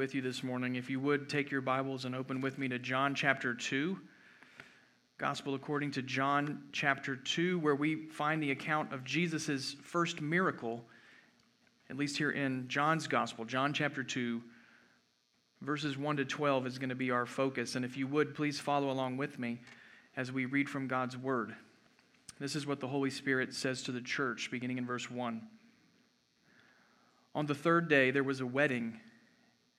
with you this morning. If you would take your Bibles and open with me to John chapter 2. Gospel according to John chapter 2, where we find the account of Jesus' first miracle, at least here in John's Gospel. John chapter 2, verses 1 to 12 is going to be our focus. And if you would, please follow along with me as we read from God's Word. This is what the Holy Spirit says to the church, beginning in verse 1. On the third day, there was a wedding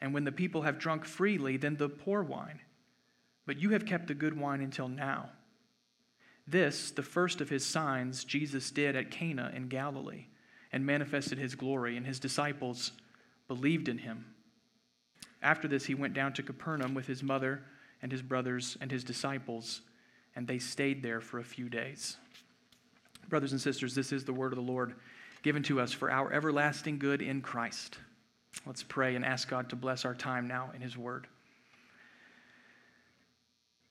and when the people have drunk freely, then the poor wine. But you have kept the good wine until now. This, the first of his signs, Jesus did at Cana in Galilee and manifested his glory, and his disciples believed in him. After this, he went down to Capernaum with his mother and his brothers and his disciples, and they stayed there for a few days. Brothers and sisters, this is the word of the Lord given to us for our everlasting good in Christ. Let's pray and ask God to bless our time now in His Word.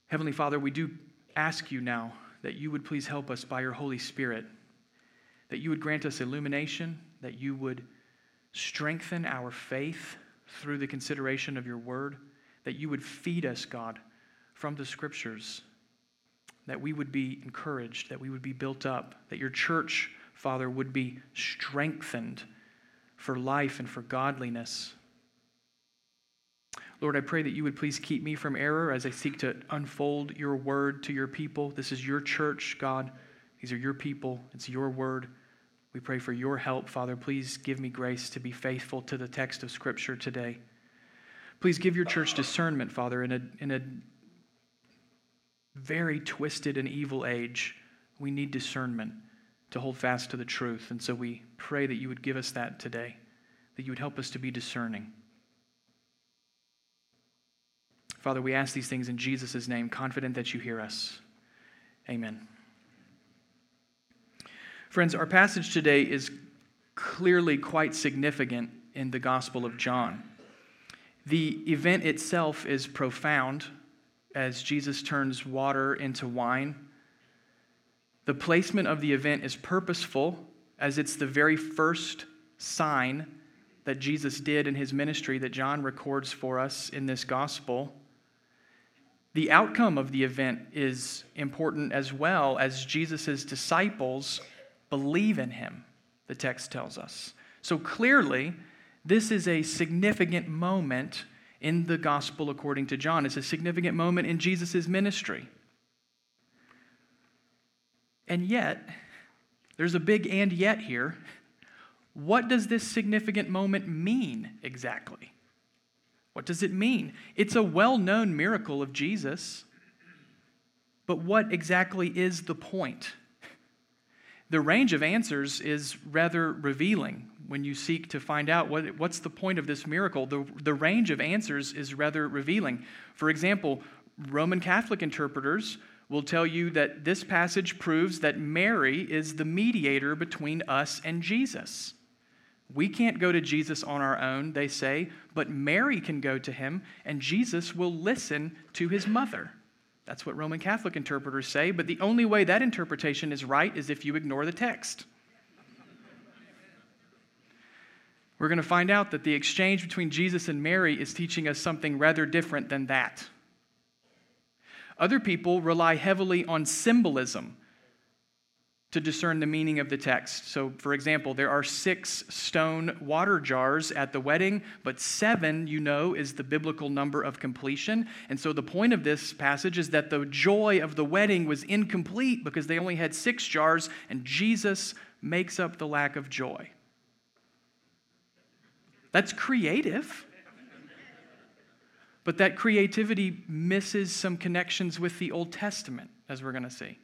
Heavenly Father, we do ask you now that you would please help us by your Holy Spirit, that you would grant us illumination, that you would strengthen our faith through the consideration of your Word, that you would feed us, God, from the Scriptures, that we would be encouraged, that we would be built up, that your church, Father, would be strengthened for life and for godliness. Lord, I pray that you would please keep me from error as I seek to unfold your word to your people. This is your church, God. These are your people. It's your word. We pray for your help, Father. Please give me grace to be faithful to the text of Scripture today. Please give your church discernment, Father, in a, in a very twisted and evil age. We need discernment to hold fast to the truth. And so we pray that you would give us that today, that you would help us to be discerning. Father, we ask these things in Jesus' name, confident that you hear us. Amen. Friends, our passage today is clearly quite significant in the Gospel of John. The event itself is profound as Jesus turns water into wine the placement of the event is purposeful, as it's the very first sign that Jesus did in his ministry that John records for us in this gospel. The outcome of the event is important as well as Jesus' disciples believe in him, the text tells us. So clearly, this is a significant moment in the gospel according to John. It's a significant moment in Jesus' ministry. And yet, there's a big and yet here. What does this significant moment mean exactly? What does it mean? It's a well known miracle of Jesus, but what exactly is the point? The range of answers is rather revealing when you seek to find out what, what's the point of this miracle. The, the range of answers is rather revealing. For example, Roman Catholic interpreters will tell you that this passage proves that Mary is the mediator between us and Jesus. We can't go to Jesus on our own, they say, but Mary can go to him, and Jesus will listen to his mother. That's what Roman Catholic interpreters say, but the only way that interpretation is right is if you ignore the text. We're going to find out that the exchange between Jesus and Mary is teaching us something rather different than that. Other people rely heavily on symbolism. to discern the meaning of the text. So, for example, there are six stone water jars at the wedding, but seven, you know, is the biblical number of completion. And so, the point of this passage is that the joy of the wedding was incomplete because they only had six jars, and Jesus makes up the lack of joy. That's creative. But that creativity misses some connections with the Old Testament, as we're going to see.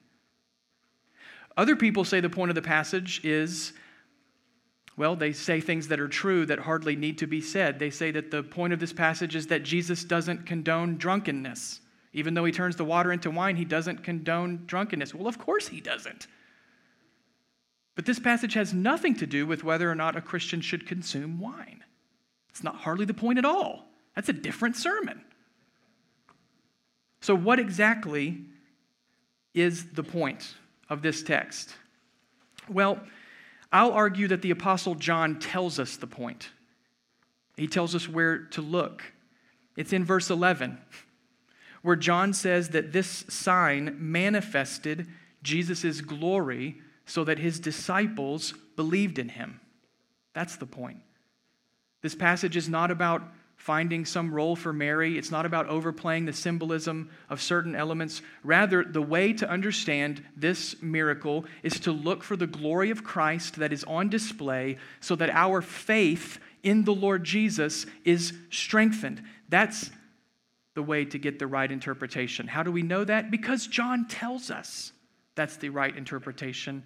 Other people say the point of the passage is well, they say things that are true that hardly need to be said. They say that the point of this passage is that Jesus doesn't condone drunkenness. Even though he turns the water into wine, he doesn't condone drunkenness. Well, of course he doesn't. But this passage has nothing to do with whether or not a Christian should consume wine. It's not hardly the point at all. That's a different sermon. So, what exactly is the point of this text? Well, I'll argue that the Apostle John tells us the point. He tells us where to look. It's in verse 11, where John says that this sign manifested Jesus' glory so that his disciples believed in him. That's the point. This passage is not about finding some role for Mary. It's not about overplaying the symbolism of certain elements. Rather, the way to understand this miracle is to look for the glory of Christ that is on display so that our faith in the Lord Jesus is strengthened. That's the way to get the right interpretation. How do we know that? Because John tells us that's the right interpretation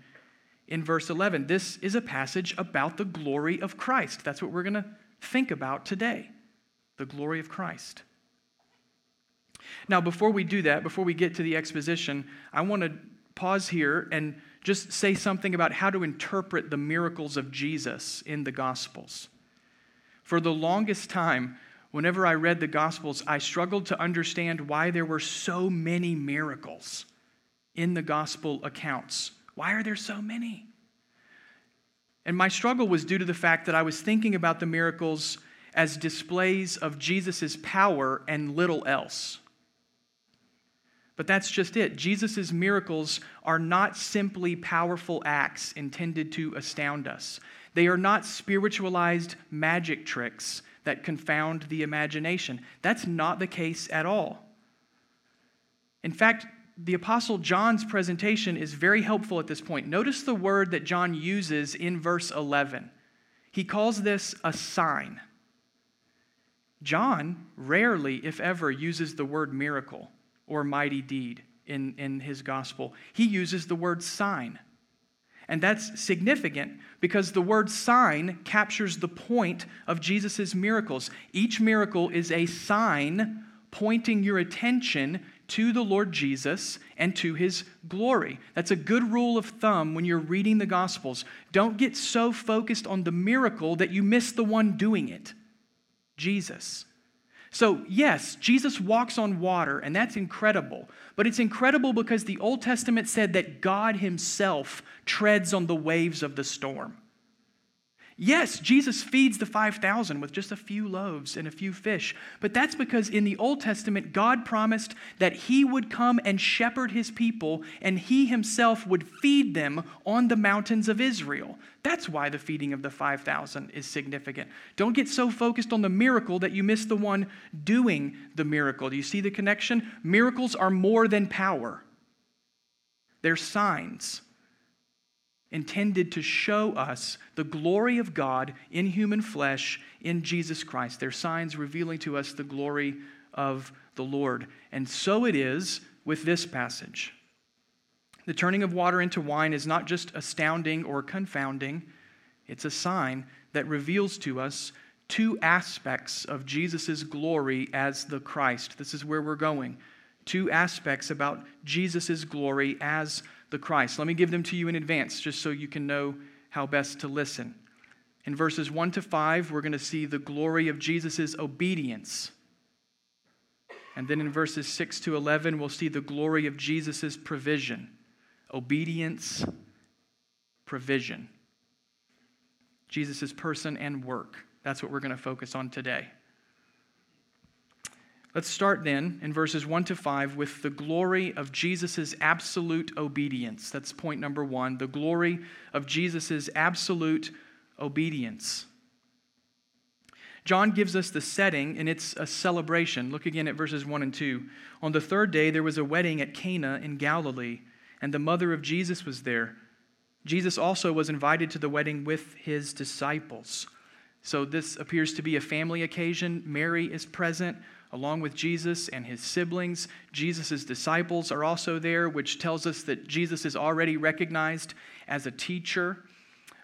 in verse 11. This is a passage about the glory of Christ. That's what we're going to think about today the glory of Christ. Now, before we do that, before we get to the exposition, I want to pause here and just say something about how to interpret the miracles of Jesus in the Gospels. For the longest time, whenever I read the Gospels, I struggled to understand why there were so many miracles in the Gospel accounts. Why are there so many? And my struggle was due to the fact that I was thinking about the miracles as displays of Jesus' power and little else. But that's just it. Jesus' miracles are not simply powerful acts intended to astound us, they are not spiritualized magic tricks that confound the imagination. That's not the case at all. In fact, the Apostle John's presentation is very helpful at this point. Notice the word that John uses in verse 11. He calls this a sign. John rarely, if ever, uses the word miracle or mighty deed in, in his gospel. He uses the word sign. And that's significant because the word sign captures the point of Jesus' miracles. Each miracle is a sign pointing your attention to the Lord Jesus and to his glory. That's a good rule of thumb when you're reading the Gospels. Don't get so focused on the miracle that you miss the one doing it. Jesus. So, yes, Jesus walks on water, and that's incredible. But it's incredible because the Old Testament said that God Himself treads on the waves of the storm. Yes, Jesus feeds the 5,000 with just a few loaves and a few fish, but that's because in the Old Testament, God promised that He would come and shepherd His people, and He Himself would feed them on the mountains of Israel. That's why the feeding of the 5,000 is significant. Don't get so focused on the miracle that you miss the one doing the miracle. Do you see the connection? Miracles are more than power, they're signs intended to show us the glory of God in human flesh in Jesus Christ. They're signs revealing to us the glory of the Lord. And so it is with this passage. The turning of water into wine is not just astounding or confounding, it's a sign that reveals to us two aspects of Jesus' glory as the Christ. This is where we're going. Two aspects about Jesus' glory as the Christ. Let me give them to you in advance just so you can know how best to listen. In verses 1 to 5, we're going to see the glory of Jesus' obedience. And then in verses 6 to 11, we'll see the glory of Jesus' provision. Obedience, provision. Jesus' person and work. That's what we're going to focus on today. Let's start then in verses 1 to 5 with the glory of Jesus' absolute obedience. That's point number one the glory of Jesus' absolute obedience. John gives us the setting, and it's a celebration. Look again at verses 1 and 2. On the third day, there was a wedding at Cana in Galilee, and the mother of Jesus was there. Jesus also was invited to the wedding with his disciples. So, this appears to be a family occasion. Mary is present along with Jesus and his siblings. Jesus' disciples are also there, which tells us that Jesus is already recognized as a teacher.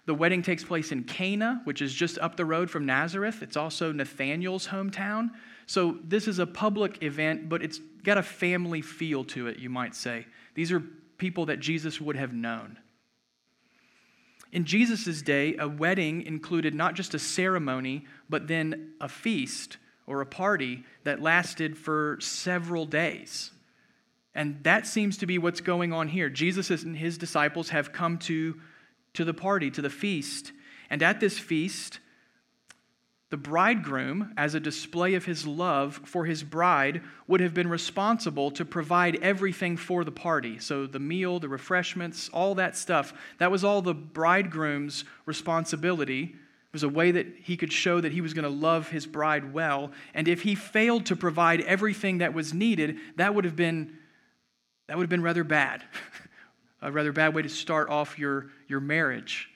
The wedding takes place in Cana, which is just up the road from Nazareth. It's also Nathanael's hometown. So, this is a public event, but it's got a family feel to it, you might say. These are people that Jesus would have known. In Jesus' day, a wedding included not just a ceremony, but then a feast or a party that lasted for several days. And that seems to be what's going on here. Jesus and his disciples have come to, to the party, to the feast. And at this feast, the bridegroom, as a display of his love for his bride, would have been responsible to provide everything for the party. So, the meal, the refreshments, all that stuff, that was all the bridegroom's responsibility. Was a way that he could show that he was going to love his bride well. And if he failed to provide everything that was needed, that would have been, that would have been rather bad. a rather bad way to start off your, your marriage.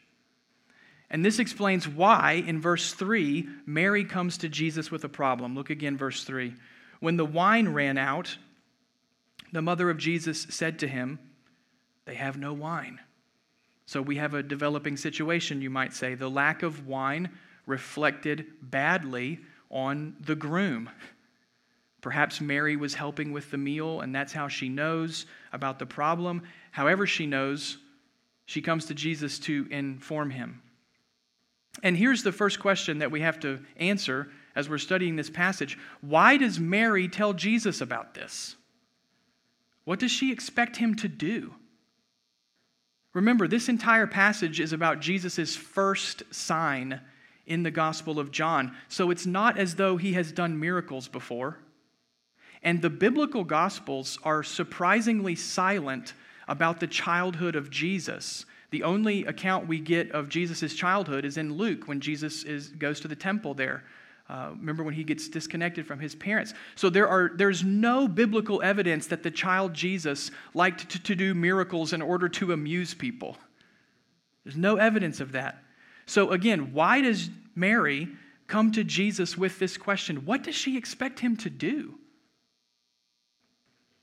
And this explains why, in verse 3, Mary comes to Jesus with a problem. Look again, verse 3. When the wine ran out, the mother of Jesus said to him, They have no wine. So we have a developing situation, you might say. The lack of wine reflected badly on the groom. Perhaps Mary was helping with the meal, and that's how she knows about the problem. However, she knows, she comes to Jesus to inform him. And here's the first question that we have to answer as we're studying this passage Why does Mary tell Jesus about this? What does she expect him to do? Remember, this entire passage is about Jesus' first sign in the Gospel of John. So it's not as though he has done miracles before. And the biblical Gospels are surprisingly silent about the childhood of Jesus. The only account we get of Jesus' childhood is in Luke when Jesus is, goes to the temple there. Uh, remember when he gets disconnected from his parents. So there are, there's no biblical evidence that the child Jesus liked to, to do miracles in order to amuse people. There's no evidence of that. So again, why does Mary come to Jesus with this question? What does she expect him to do?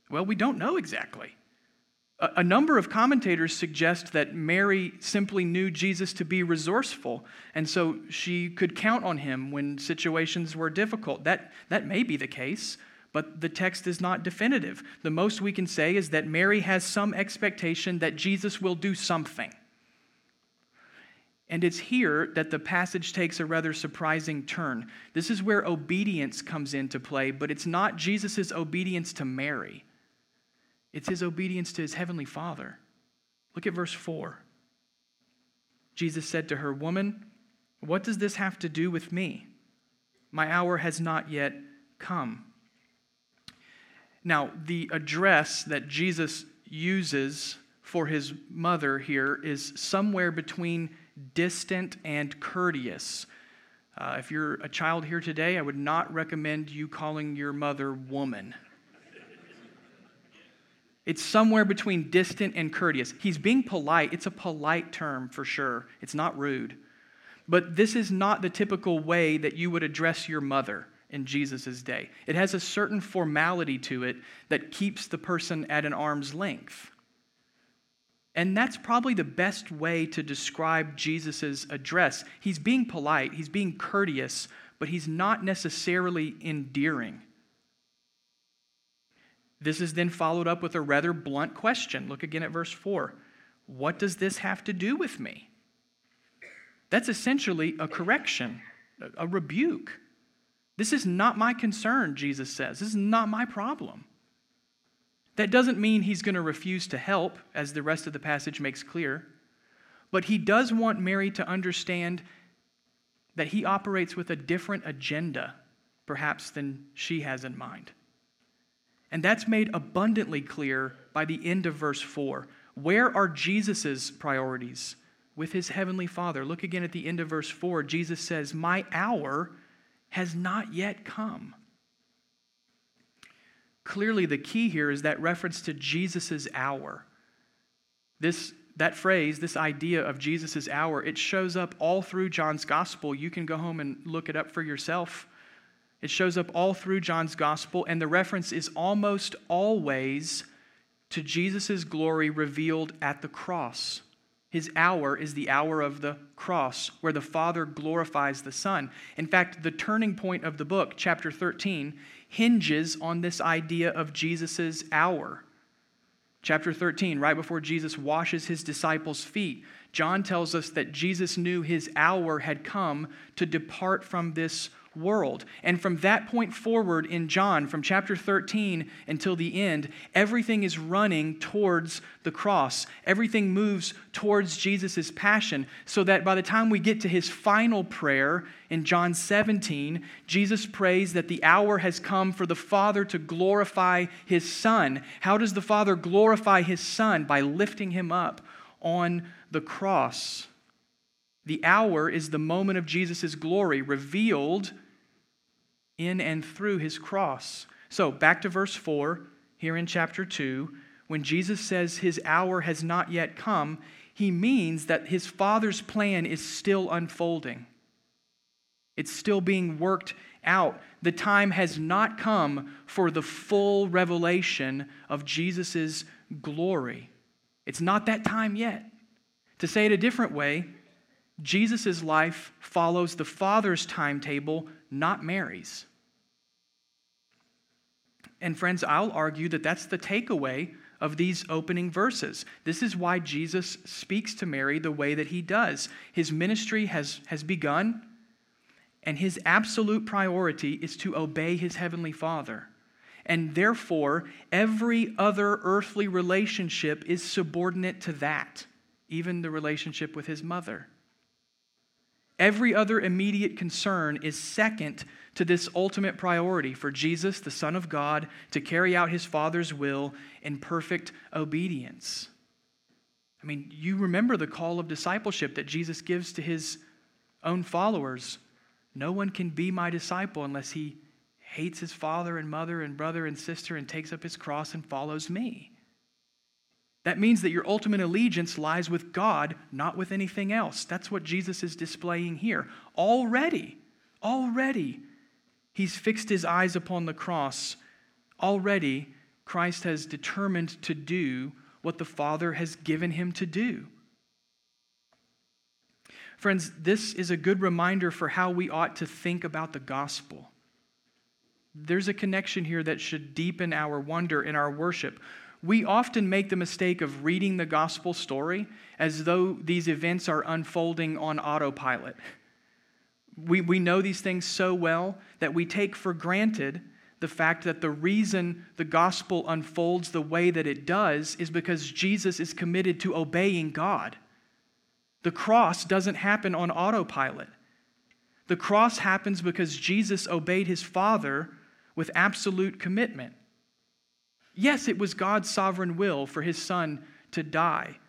Well, we don't know exactly. A number of commentators suggest that Mary simply knew Jesus to be resourceful, and so she could count on him when situations were difficult. That, that may be the case, but the text is not definitive. The most we can say is that Mary has some expectation that Jesus will do something. And it's here that the passage takes a rather surprising turn. This is where obedience comes into play, but it's not Jesus' obedience to Mary. It's his obedience to his heavenly Father. Look at verse 4. Jesus said to her, Woman, what does this have to do with me? My hour has not yet come. Now, the address that Jesus uses for his mother here is somewhere between distant and courteous. Uh, if you're a child here today, I would not recommend you calling your mother woman. It's somewhere between distant and courteous. He's being polite. It's a polite term for sure, it's not rude. But this is not the typical way that you would address your mother in Jesus' day. It has a certain formality to it that keeps the person at an arm's length. And that's probably the best way to describe Jesus' address. He's being polite, he's being courteous, but he's not necessarily endearing. This is then followed up with a rather blunt question. Look again at verse 4. What does this have to do with me? That's essentially a correction, a rebuke. This is not my concern, Jesus says. This is not my problem. That doesn't mean he's going to refuse to help, as the rest of the passage makes clear. But he does want Mary to understand that he operates with a different agenda, perhaps, than she has in mind. And that's made abundantly clear by the end of verse 4. Where are Jesus' priorities? With his heavenly Father. Look again at the end of verse 4. Jesus says, My hour has not yet come. Clearly, the key here is that reference to Jesus' hour. This, that phrase, this idea of Jesus' hour, it shows up all through John's gospel. You can go home and look it up for yourself. It shows up all through John's gospel, and the reference is almost always to Jesus' glory revealed at the cross. His hour is the hour of the cross, where the Father glorifies the Son. In fact, the turning point of the book, chapter 13, hinges on this idea of Jesus' hour. Chapter 13, right before Jesus washes his disciples' feet, John tells us that Jesus knew his hour had come to depart from this world. And from that point forward in John, from chapter 13 until the end, everything is running towards the cross. Everything moves towards Jesus' passion, so that by the time we get to his final prayer in John 17, Jesus prays that the hour has come for the Father to glorify his Son. How does the Father glorify his Son? By lifting him up on the cross. The hour is the moment of Jesus' glory revealed in and through his cross. So, back to verse 4 here in chapter 2. When Jesus says his hour has not yet come, he means that his Father's plan is still unfolding. It's still being worked out. The time has not come for the full revelation of Jesus' glory. It's not that time yet. To say it a different way, Jesus' life follows the Father's timetable, not Mary's. And friends, I'll argue that that's the takeaway of these opening verses. This is why Jesus speaks to Mary the way that he does. His ministry has, has begun, and his absolute priority is to obey his heavenly Father. And therefore, every other earthly relationship is subordinate to that, even the relationship with his mother. Every other immediate concern is second to this ultimate priority for Jesus, the Son of God, to carry out his Father's will in perfect obedience. I mean, you remember the call of discipleship that Jesus gives to his own followers. No one can be my disciple unless he hates his father and mother and brother and sister and takes up his cross and follows me. That means that your ultimate allegiance lies with God, not with anything else. That's what Jesus is displaying here. Already, already, He's fixed his eyes upon the cross. Already, Christ has determined to do what the Father has given him to do. Friends, this is a good reminder for how we ought to think about the gospel. There's a connection here that should deepen our wonder in our worship. We often make the mistake of reading the gospel story as though these events are unfolding on autopilot. We, we know these things so well that we take for granted the fact that the reason the gospel unfolds the way that it does is because Jesus is committed to obeying God. The cross doesn't happen on autopilot. The cross happens because Jesus obeyed his Father with absolute commitment. Yes, it was God's sovereign will for his Son to die,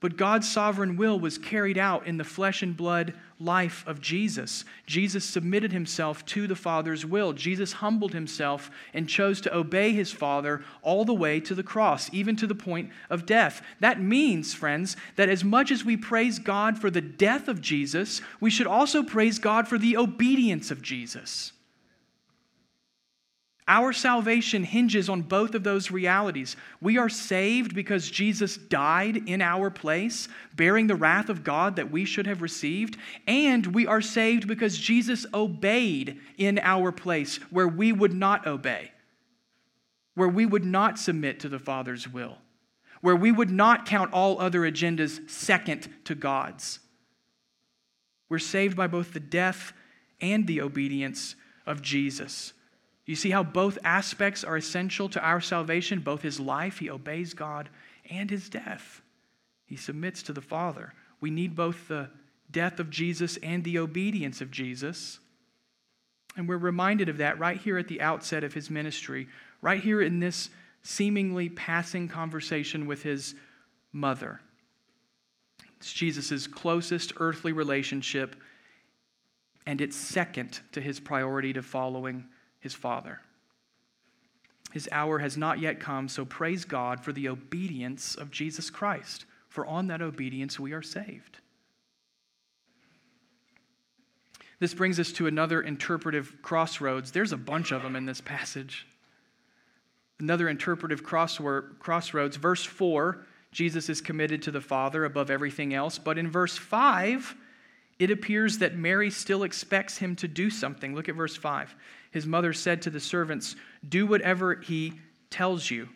but God's sovereign will was carried out in the flesh and blood life of Jesus. Jesus submitted himself to the Father's will. Jesus humbled himself and chose to obey his Father all the way to the cross, even to the point of death. That means, friends, that as much as we praise God for the death of Jesus, we should also praise God for the obedience of Jesus. Our salvation hinges on both of those realities. We are saved because Jesus died in our place, bearing the wrath of God that we should have received, and we are saved because Jesus obeyed in our place where we would not obey, where we would not submit to the Father's will, where we would not count all other agendas second to God's. We're saved by both the death and the obedience of Jesus. You see how both aspects are essential to our salvation both his life, he obeys God, and his death. He submits to the Father. We need both the death of Jesus and the obedience of Jesus. And we're reminded of that right here at the outset of his ministry. right here in this seemingly passing conversation with his mother. It's Jesus' closest earthly relationship, and it's second to his priority to following his Father. His hour has not yet come, so praise God for the obedience of Jesus Christ, for on that obedience we are saved. This brings us to another interpretive crossroads. There's a bunch of them in this passage. Another interpretive crossroads. Verse 4, Jesus is committed to the Father above everything else. But in verse 5, it appears that Mary still expects him to do something. Look at verse 5. His mother said to the servants, Do whatever he tells you.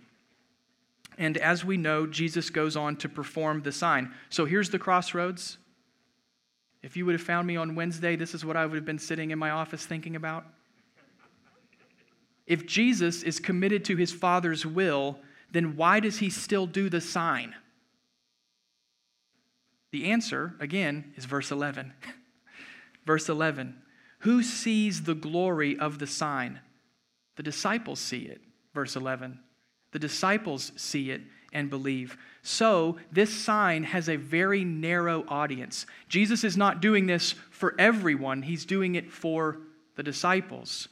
And as we know, Jesus goes on to perform the sign. So here's the crossroads. If you would have found me on Wednesday, this is what I would have been sitting in my office thinking about. If Jesus is committed to his Father's will, then why does he still do the sign? The answer, again, is verse 11. verse 11 Who sees the glory of the sign? The disciples see it. Verse 11. The disciples see it and believe. So, this sign has a very narrow audience. Jesus is not doing this for everyone, he's doing it for the disciples.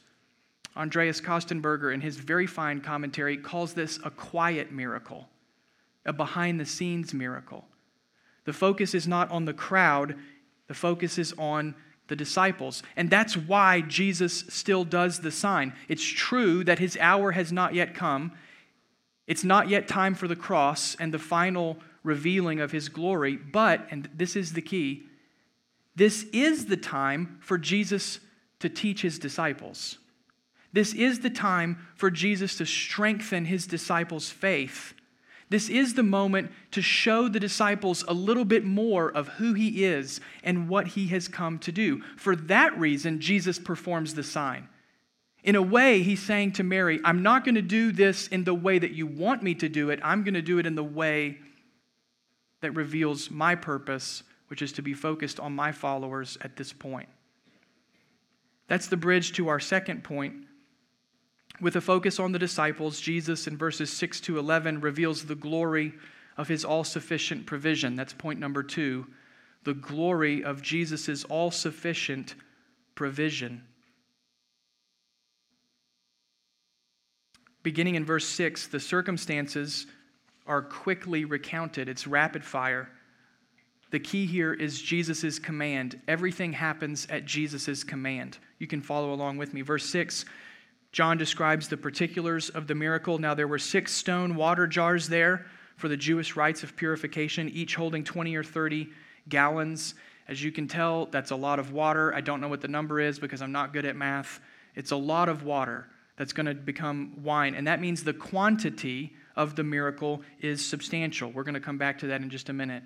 Andreas Kostenberger, in his very fine commentary, calls this a quiet miracle, a behind the scenes miracle. The focus is not on the crowd, the focus is on the disciples. And that's why Jesus still does the sign. It's true that his hour has not yet come, it's not yet time for the cross and the final revealing of his glory, but, and this is the key, this is the time for Jesus to teach his disciples. This is the time for Jesus to strengthen his disciples' faith. This is the moment to show the disciples a little bit more of who he is and what he has come to do. For that reason, Jesus performs the sign. In a way, he's saying to Mary, I'm not going to do this in the way that you want me to do it. I'm going to do it in the way that reveals my purpose, which is to be focused on my followers at this point. That's the bridge to our second point. With a focus on the disciples, Jesus in verses 6 to 11 reveals the glory of his all sufficient provision. That's point number two the glory of Jesus' all sufficient provision. beginning in verse 6, the circumstances are quickly recounted. It's rapid fire. The key here is Jesus' command. Everything happens at Jesus' command. You can follow along with me. Verse 6, John describes the particulars of the miracle. Now, there were six stone water jars there for the Jewish rites of purification, each holding 20 or 30 gallons. As you can tell, that's a lot of water. I don't know what the number is because I'm not good at math. It's a lot of water that's going to become wine. And that means the quantity of the miracle is substantial. We're going to come back to that in just a minute.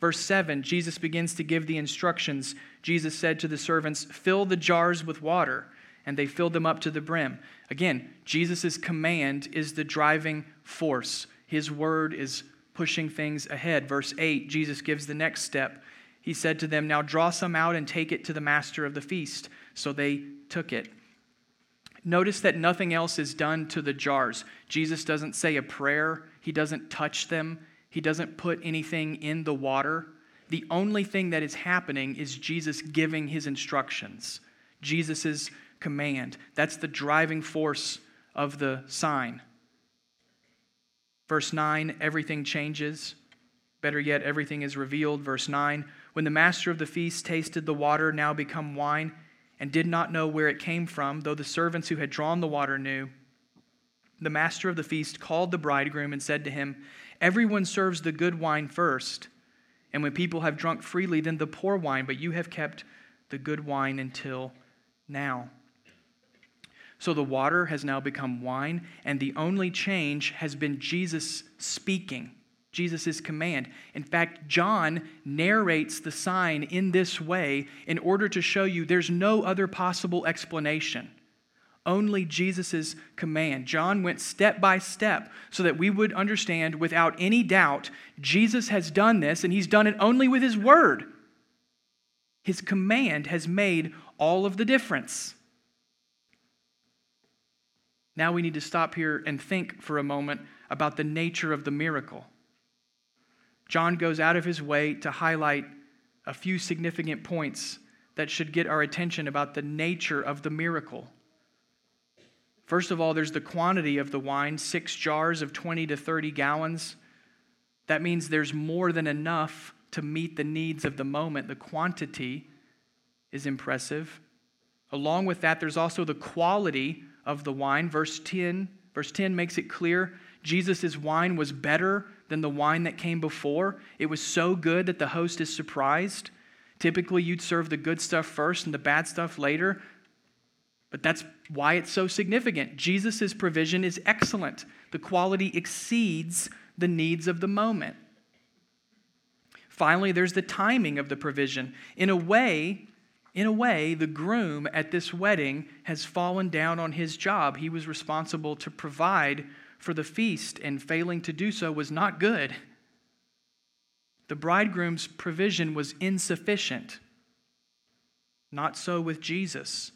Verse 7, Jesus begins to give the instructions. Jesus said to the servants, Fill the jars with water. And they filled them up to the brim. Again, Jesus' command is the driving force. His word is pushing things ahead. Verse 8, Jesus gives the next step. He said to them, Now draw some out and take it to the master of the feast. So they took it. Notice that nothing else is done to the jars. Jesus doesn't say a prayer, he doesn't touch them, he doesn't put anything in the water. The only thing that is happening is Jesus giving his instructions, Jesus' command. That's the driving force of the sign. Verse 9, everything changes. Better yet, everything is revealed. Verse 9, when the master of the feast tasted the water now become wine, and did not know where it came from, though the servants who had drawn the water knew. The master of the feast called the bridegroom and said to him, Everyone serves the good wine first, and when people have drunk freely, then the poor wine, but you have kept the good wine until now. So the water has now become wine, and the only change has been Jesus speaking. Jesus' command. In fact, John narrates the sign in this way in order to show you there's no other possible explanation. Only Jesus' command. John went step by step so that we would understand without any doubt Jesus has done this, and he's done it only with his word. His command has made all of the difference. Now we need to stop here and think for a moment about the nature of the miracle. John goes out of his way to highlight a few significant points that should get our attention about the nature of the miracle. First of all, there's the quantity of the wine six jars of 20 to 30 gallons. That means there's more than enough to meet the needs of the moment. The quantity is impressive. Along with that, there's also the quality of the wine. Verse 10, verse 10 makes it clear Jesus' wine was better than the wine that came before. It was so good that the host is surprised. Typically, you'd serve the good stuff first and the bad stuff later. But that's why it's so significant. Jesus' provision is excellent, the quality exceeds the needs of the moment. Finally, there's the timing of the provision. In a way, in a way, the groom at this wedding has fallen down on his job. He was responsible to provide for the feast, and failing to do so was not good. The bridegroom's provision was insufficient. Not so with Jesus.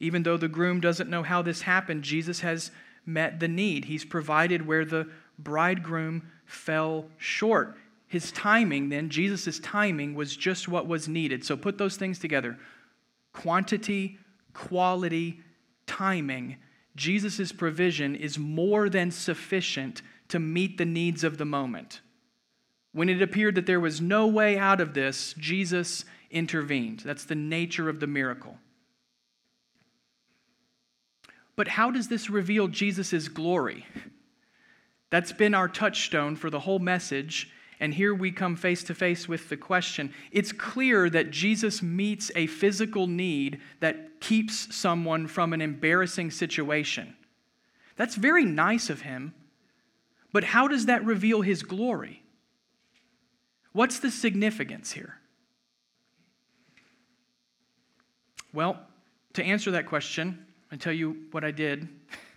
Even though the groom doesn't know how this happened, Jesus has met the need. He's provided where the bridegroom fell short. His timing, then, Jesus' timing was just what was needed. So put those things together quantity, quality, timing. Jesus' provision is more than sufficient to meet the needs of the moment. When it appeared that there was no way out of this, Jesus intervened. That's the nature of the miracle. But how does this reveal Jesus' glory? That's been our touchstone for the whole message. And here we come face to face with the question. It's clear that Jesus meets a physical need that keeps someone from an embarrassing situation. That's very nice of him. But how does that reveal his glory? What's the significance here? Well, to answer that question, I tell you what I did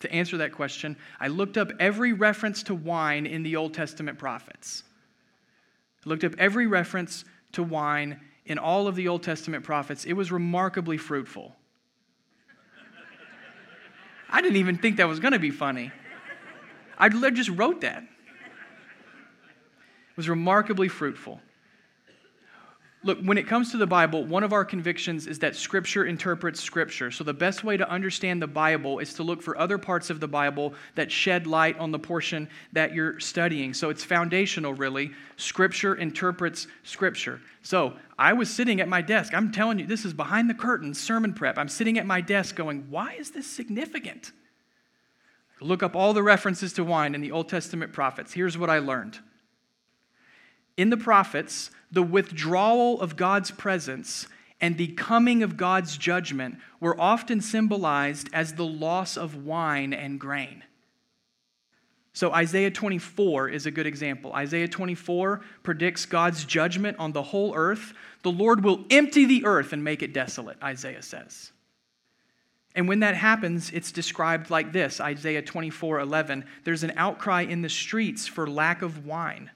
to answer that question. I looked up every reference to wine in the Old Testament prophets. I looked up every reference to wine in all of the Old Testament prophets. It was remarkably fruitful. I didn't even think that was going to be funny. I just wrote that. It was remarkably fruitful. Look, when it comes to the Bible, one of our convictions is that Scripture interprets Scripture. So, the best way to understand the Bible is to look for other parts of the Bible that shed light on the portion that you're studying. So, it's foundational, really. Scripture interprets Scripture. So, I was sitting at my desk. I'm telling you, this is behind the curtain, sermon prep. I'm sitting at my desk going, why is this significant? Look up all the references to wine in the Old Testament prophets. Here's what I learned. In the prophets, the withdrawal of God's presence and the coming of God's judgment were often symbolized as the loss of wine and grain. So, Isaiah 24 is a good example. Isaiah 24 predicts God's judgment on the whole earth. The Lord will empty the earth and make it desolate, Isaiah says. And when that happens, it's described like this Isaiah 24 11. There's an outcry in the streets for lack of wine.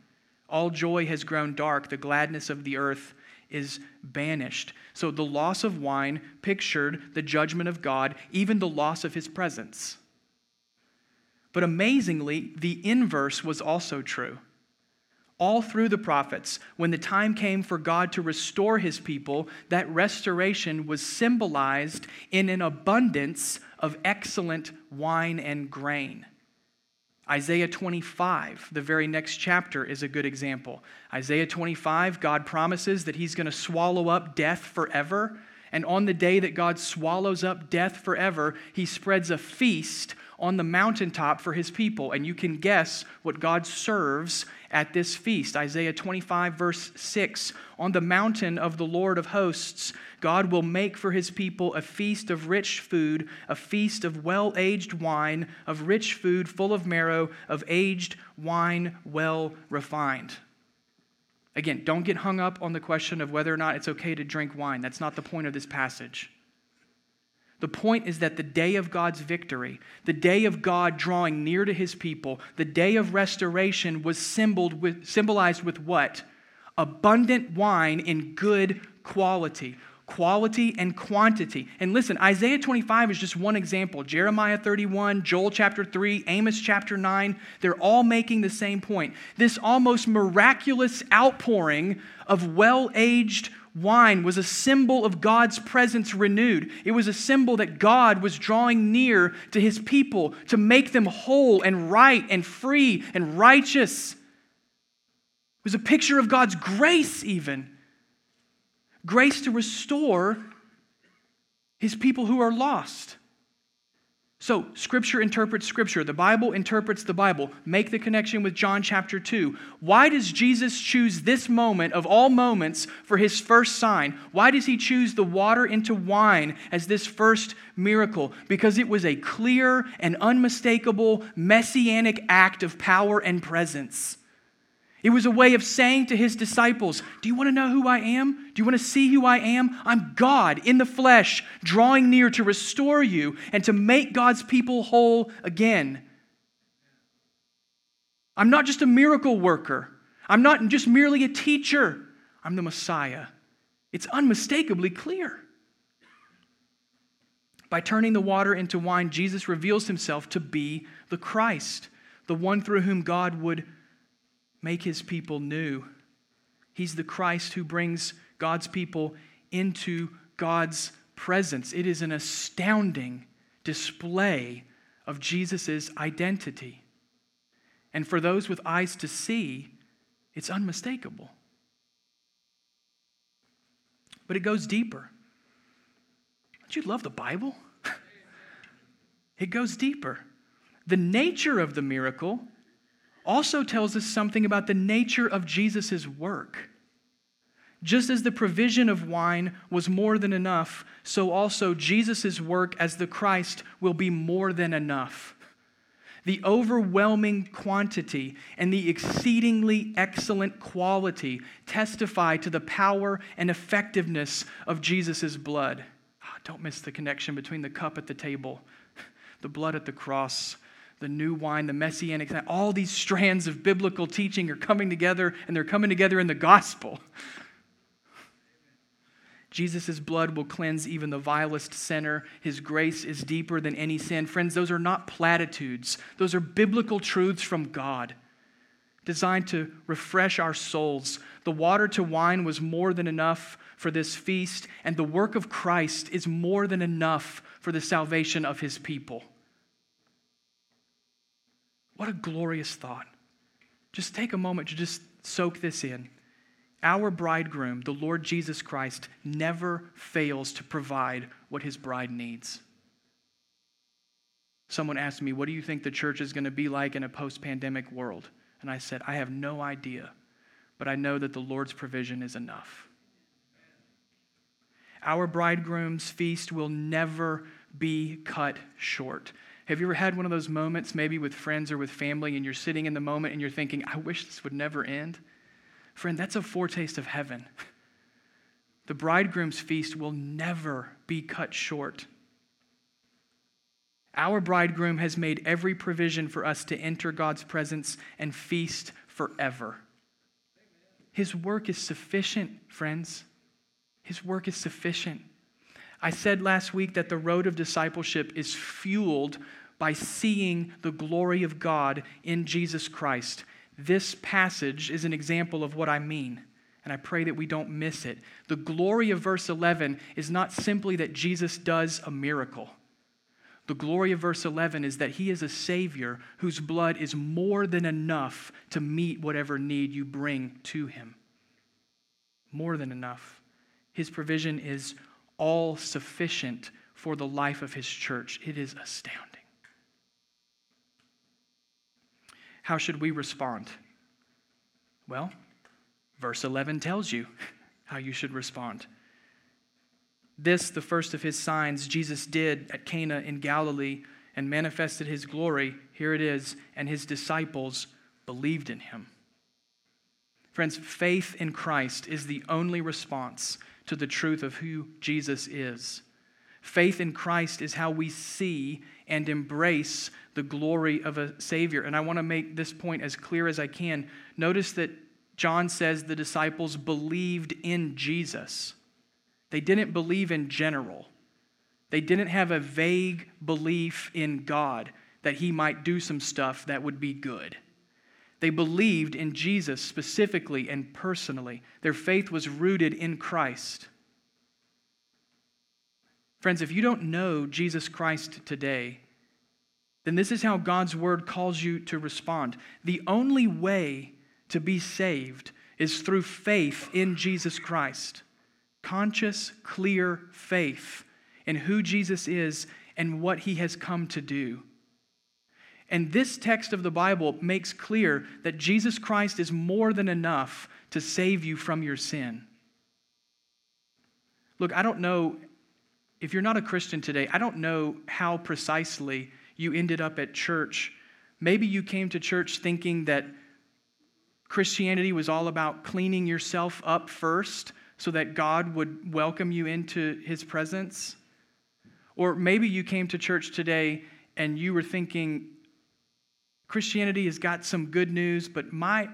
All joy has grown dark. The gladness of the earth is banished. So the loss of wine pictured the judgment of God, even the loss of his presence. But amazingly, the inverse was also true. All through the prophets, when the time came for God to restore his people, that restoration was symbolized in an abundance of excellent wine and grain. Isaiah 25, the very next chapter, is a good example. Isaiah 25, God promises that He's going to swallow up death forever. And on the day that God swallows up death forever, He spreads a feast on the mountaintop for His people. And you can guess what God serves at this feast. Isaiah 25, verse 6 On the mountain of the Lord of hosts, God will make for his people a feast of rich food, a feast of well aged wine, of rich food full of marrow, of aged wine well refined. Again, don't get hung up on the question of whether or not it's okay to drink wine. That's not the point of this passage. The point is that the day of God's victory, the day of God drawing near to his people, the day of restoration was symbolized with what? Abundant wine in good quality. Quality and quantity. And listen, Isaiah 25 is just one example. Jeremiah 31, Joel chapter 3, Amos chapter 9, they're all making the same point. This almost miraculous outpouring of well aged wine was a symbol of God's presence renewed. It was a symbol that God was drawing near to his people to make them whole and right and free and righteous. It was a picture of God's grace, even grace to restore his people who are lost. So, Scripture interprets Scripture. The Bible interprets the Bible. Make the connection with John chapter 2. Why does Jesus choose this moment of all moments for his first sign? Why does he choose the water into wine as this first miracle? Because it was a clear and unmistakable messianic act of power and presence. It was a way of saying to his disciples, Do you want to know who I am? Do you want to see who I am? I'm God in the flesh, drawing near to restore you and to make God's people whole again. I'm not just a miracle worker, I'm not just merely a teacher, I'm the Messiah. It's unmistakably clear. By turning the water into wine, Jesus reveals himself to be the Christ, the one through whom God would make his people new. He's the Christ who brings God's people into God's presence. It is an astounding display of Jesus' identity. And for those with eyes to see, it's unmistakable. But it goes deeper. Don't you love the Bible? it goes deeper. The nature of the miracle also tells us something about the nature of Jesus' work. Just as the provision of wine was more than enough, so also Jesus' work as the Christ will be more than enough. The overwhelming quantity and the exceedingly excellent quality testify to the power and effectiveness of Jesus' blood. Oh, don't miss the connection between the cup at the table, the blood at the cross, the new wine, the messianic, all these strands of biblical teaching are coming together, and they're coming together in the gospel. Jesus' blood will cleanse even the vilest sinner. His grace is deeper than any sin. Friends, those are not platitudes, those are biblical truths from God designed to refresh our souls. The water to wine was more than enough for this feast, and the work of Christ is more than enough for the salvation of his people. What a glorious thought. Just take a moment to just soak this in. Our bridegroom, the Lord Jesus Christ, never fails to provide what his bride needs. Someone asked me, What do you think the church is going to be like in a post pandemic world? And I said, I have no idea, but I know that the Lord's provision is enough. Our bridegroom's feast will never be cut short. Have you ever had one of those moments, maybe with friends or with family, and you're sitting in the moment and you're thinking, I wish this would never end? Friend, that's a foretaste of heaven. The bridegroom's feast will never be cut short. Our bridegroom has made every provision for us to enter God's presence and feast forever. His work is sufficient, friends. His work is sufficient. I said last week that the road of discipleship is fueled by seeing the glory of God in Jesus Christ. This passage is an example of what I mean, and I pray that we don't miss it. The glory of verse 11 is not simply that Jesus does a miracle. The glory of verse 11 is that he is a Savior whose blood is more than enough to meet whatever need you bring to him. More than enough. His provision is all sufficient for the life of his church. It is astounding. How should we respond? Well, verse 11 tells you how you should respond. This, the first of his signs, Jesus did at Cana in Galilee and manifested his glory. Here it is, and his disciples believed in him. Friends, faith in Christ is the only response to the truth of who Jesus is. Faith in Christ is how we see and embrace the glory of a Savior. And I want to make this point as clear as I can. Notice that John says the disciples believed in Jesus. They didn't believe in general. They didn't have a vague belief in God that he might do some stuff that would be good. They believed in Jesus specifically and personally. Their faith was rooted in Christ. Friends, if you don't know Jesus Christ today, then this is how God's word calls you to respond. The only way to be saved is through faith in Jesus Christ. Conscious, clear faith in who Jesus is and what he has come to do. And this text of the Bible makes clear that Jesus Christ is more than enough to save you from your sin. Look, I don't know, if you're not a Christian today, I don't know how precisely you ended up at church. Maybe you came to church thinking that Christianity was all about cleaning yourself up first so that God would welcome you into his presence. Or maybe you came to church today and you were thinking, Christianity has got some good news, but my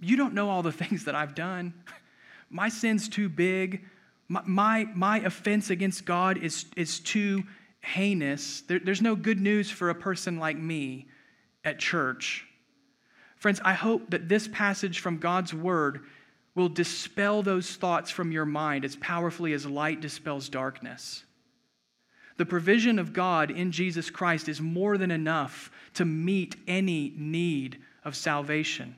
you don't know all the things that I've done. My sin's too big. My, my, my offense against God is, is too heinous. There, there's no good news for a person like me at church. Friends, I hope that this passage from God's Word will dispel those thoughts from your mind as powerfully as light dispels darkness. The provision of God in Jesus Christ is more than enough to meet any need of salvation.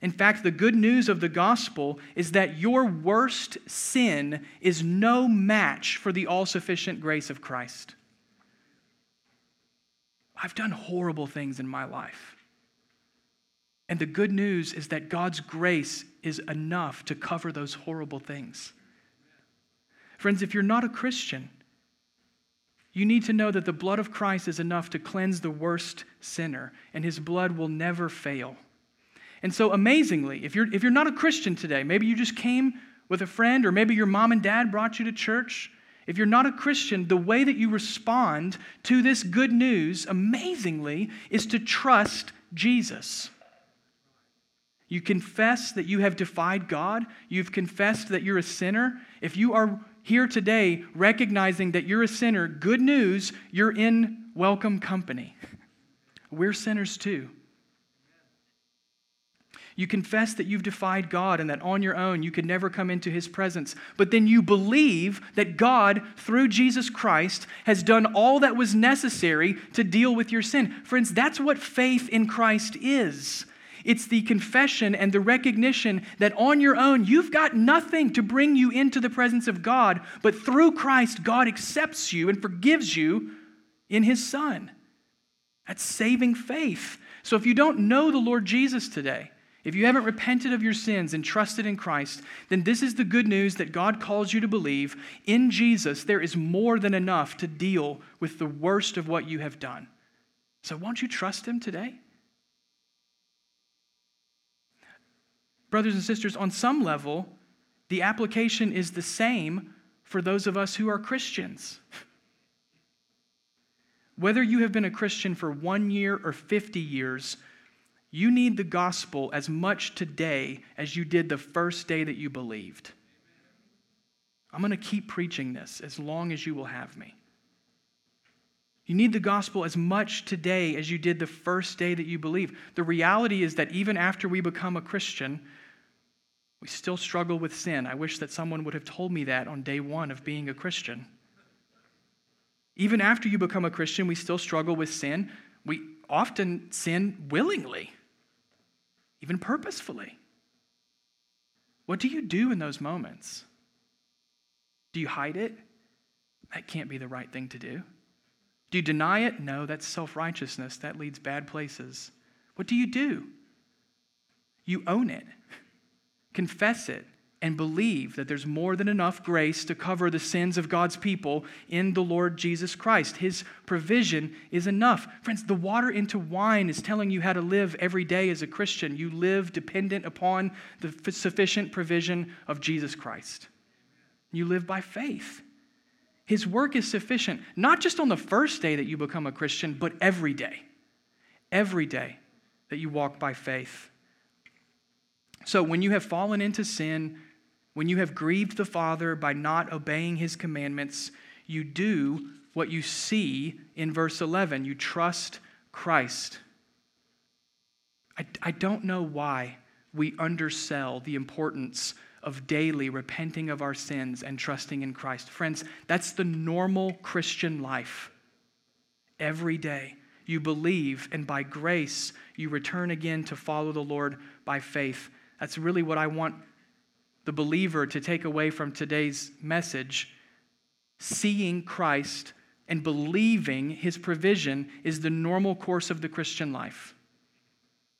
In fact, the good news of the gospel is that your worst sin is no match for the all sufficient grace of Christ. I've done horrible things in my life. And the good news is that God's grace is enough to cover those horrible things. Friends, if you're not a Christian, you need to know that the blood of Christ is enough to cleanse the worst sinner, and his blood will never fail. And so, amazingly, if you're, if you're not a Christian today, maybe you just came with a friend, or maybe your mom and dad brought you to church. If you're not a Christian, the way that you respond to this good news, amazingly, is to trust Jesus. You confess that you have defied God. You've confessed that you're a sinner. If you are here today recognizing that you're a sinner, good news, you're in welcome company. We're sinners too. You confess that you've defied God and that on your own you could never come into His presence. But then you believe that God, through Jesus Christ, has done all that was necessary to deal with your sin. Friends, that's what faith in Christ is. It's the confession and the recognition that on your own you've got nothing to bring you into the presence of God, but through Christ, God accepts you and forgives you in His Son. That's saving faith. So if you don't know the Lord Jesus today, if you haven't repented of your sins and trusted in Christ, then this is the good news that God calls you to believe. In Jesus, there is more than enough to deal with the worst of what you have done. So, won't you trust Him today? Brothers and sisters, on some level, the application is the same for those of us who are Christians. Whether you have been a Christian for one year or 50 years, you need the gospel as much today as you did the first day that you believed. I'm going to keep preaching this as long as you will have me. You need the gospel as much today as you did the first day that you believe. The reality is that even after we become a Christian, we still struggle with sin. I wish that someone would have told me that on day one of being a Christian. Even after you become a Christian, we still struggle with sin. We often sin willingly even purposefully. What do you do in those moments? Do you hide it? That can't be the right thing to do. Do you deny it? No, that's self righteousness. That leads bad places. What do you do? You own it, confess it, and believe that there's more than enough grace to cover the sins of God's people in the Lord Jesus Christ. His provision is enough. Friends, the water into wine is telling you how to live every day as a Christian. You live dependent upon the sufficient provision of Jesus Christ. You live by faith. His work is sufficient, not just on the first day that you become a Christian, but every day. Every day that you walk by faith. So when you have fallen into sin, When you have grieved the Father by not obeying his commandments, you do what you see in verse 11. You trust Christ. I, I don't know why we undersell the importance of daily repenting of our sins and trusting in Christ. Friends, that's the normal Christian life. Every day you believe, and by grace you return again to follow the Lord by faith. That's really what I want the believer to take away from today's message. Seeing Christ and believing his provision is the normal course of the Christian life.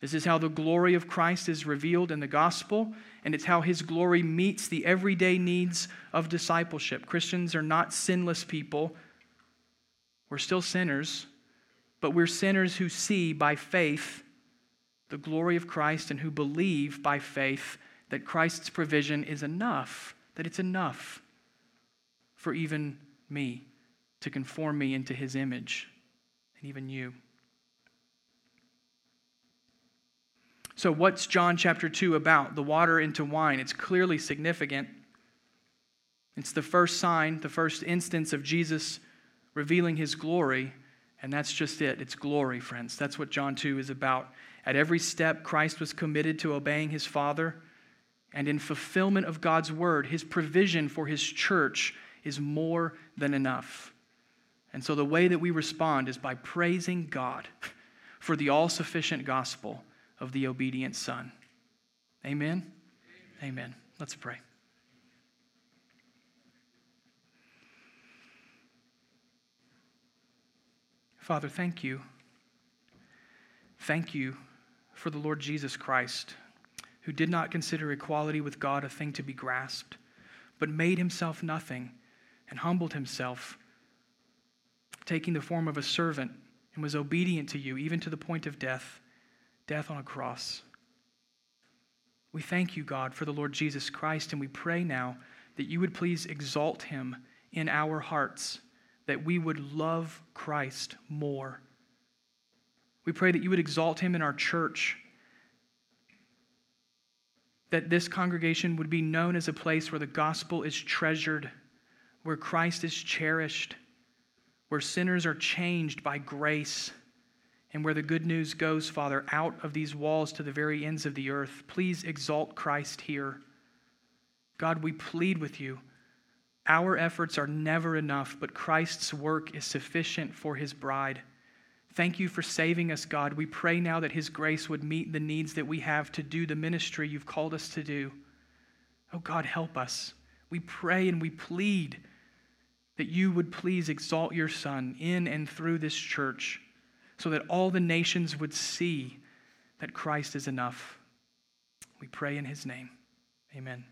This is how the glory of Christ is revealed in the gospel, and it's how his glory meets the everyday needs of discipleship. Christians are not sinless people. We're still sinners, but we're sinners who see by faith the glory of Christ and who believe by faith that Christ's provision is enough, that it's enough for even me to conform me into his image, and even you. So, what's John chapter 2 about? The water into wine. It's clearly significant. It's the first sign, the first instance of Jesus revealing his glory, and that's just it. It's glory, friends. That's what John 2 is about. At every step, Christ was committed to obeying his Father and in fulfillment of God's word, his provision for his church is more than enough. And so the way that we respond is by praising God for the all sufficient gospel of the obedient Son. Amen? Amen. Amen. Let's pray. Father, thank you. Thank you for the Lord Jesus Christ who did not consider equality with God a thing to be grasped, but made himself nothing and humbled himself, taking the form of a servant, and was obedient to you, even to the point of death, death on a cross. We thank you, God, for the Lord Jesus Christ, and we pray now that you would please exalt him in our hearts, that we would love Christ more. We pray that you would exalt him in our church that this congregation would be known as a place where the gospel is treasured, where Christ is cherished, where sinners are changed by grace, and where the good news goes, Father, out of these walls to the very ends of the earth. Please exalt Christ here. God, we plead with you. Our efforts are never enough, but Christ's work is sufficient for his bride. Thank you for saving us, God. We pray now that His grace would meet the needs that we have to do the ministry you've called us to do. Oh, God, help us. We pray and we plead that you would please exalt your Son in and through this church so that all the nations would see that Christ is enough. We pray in His name. Amen.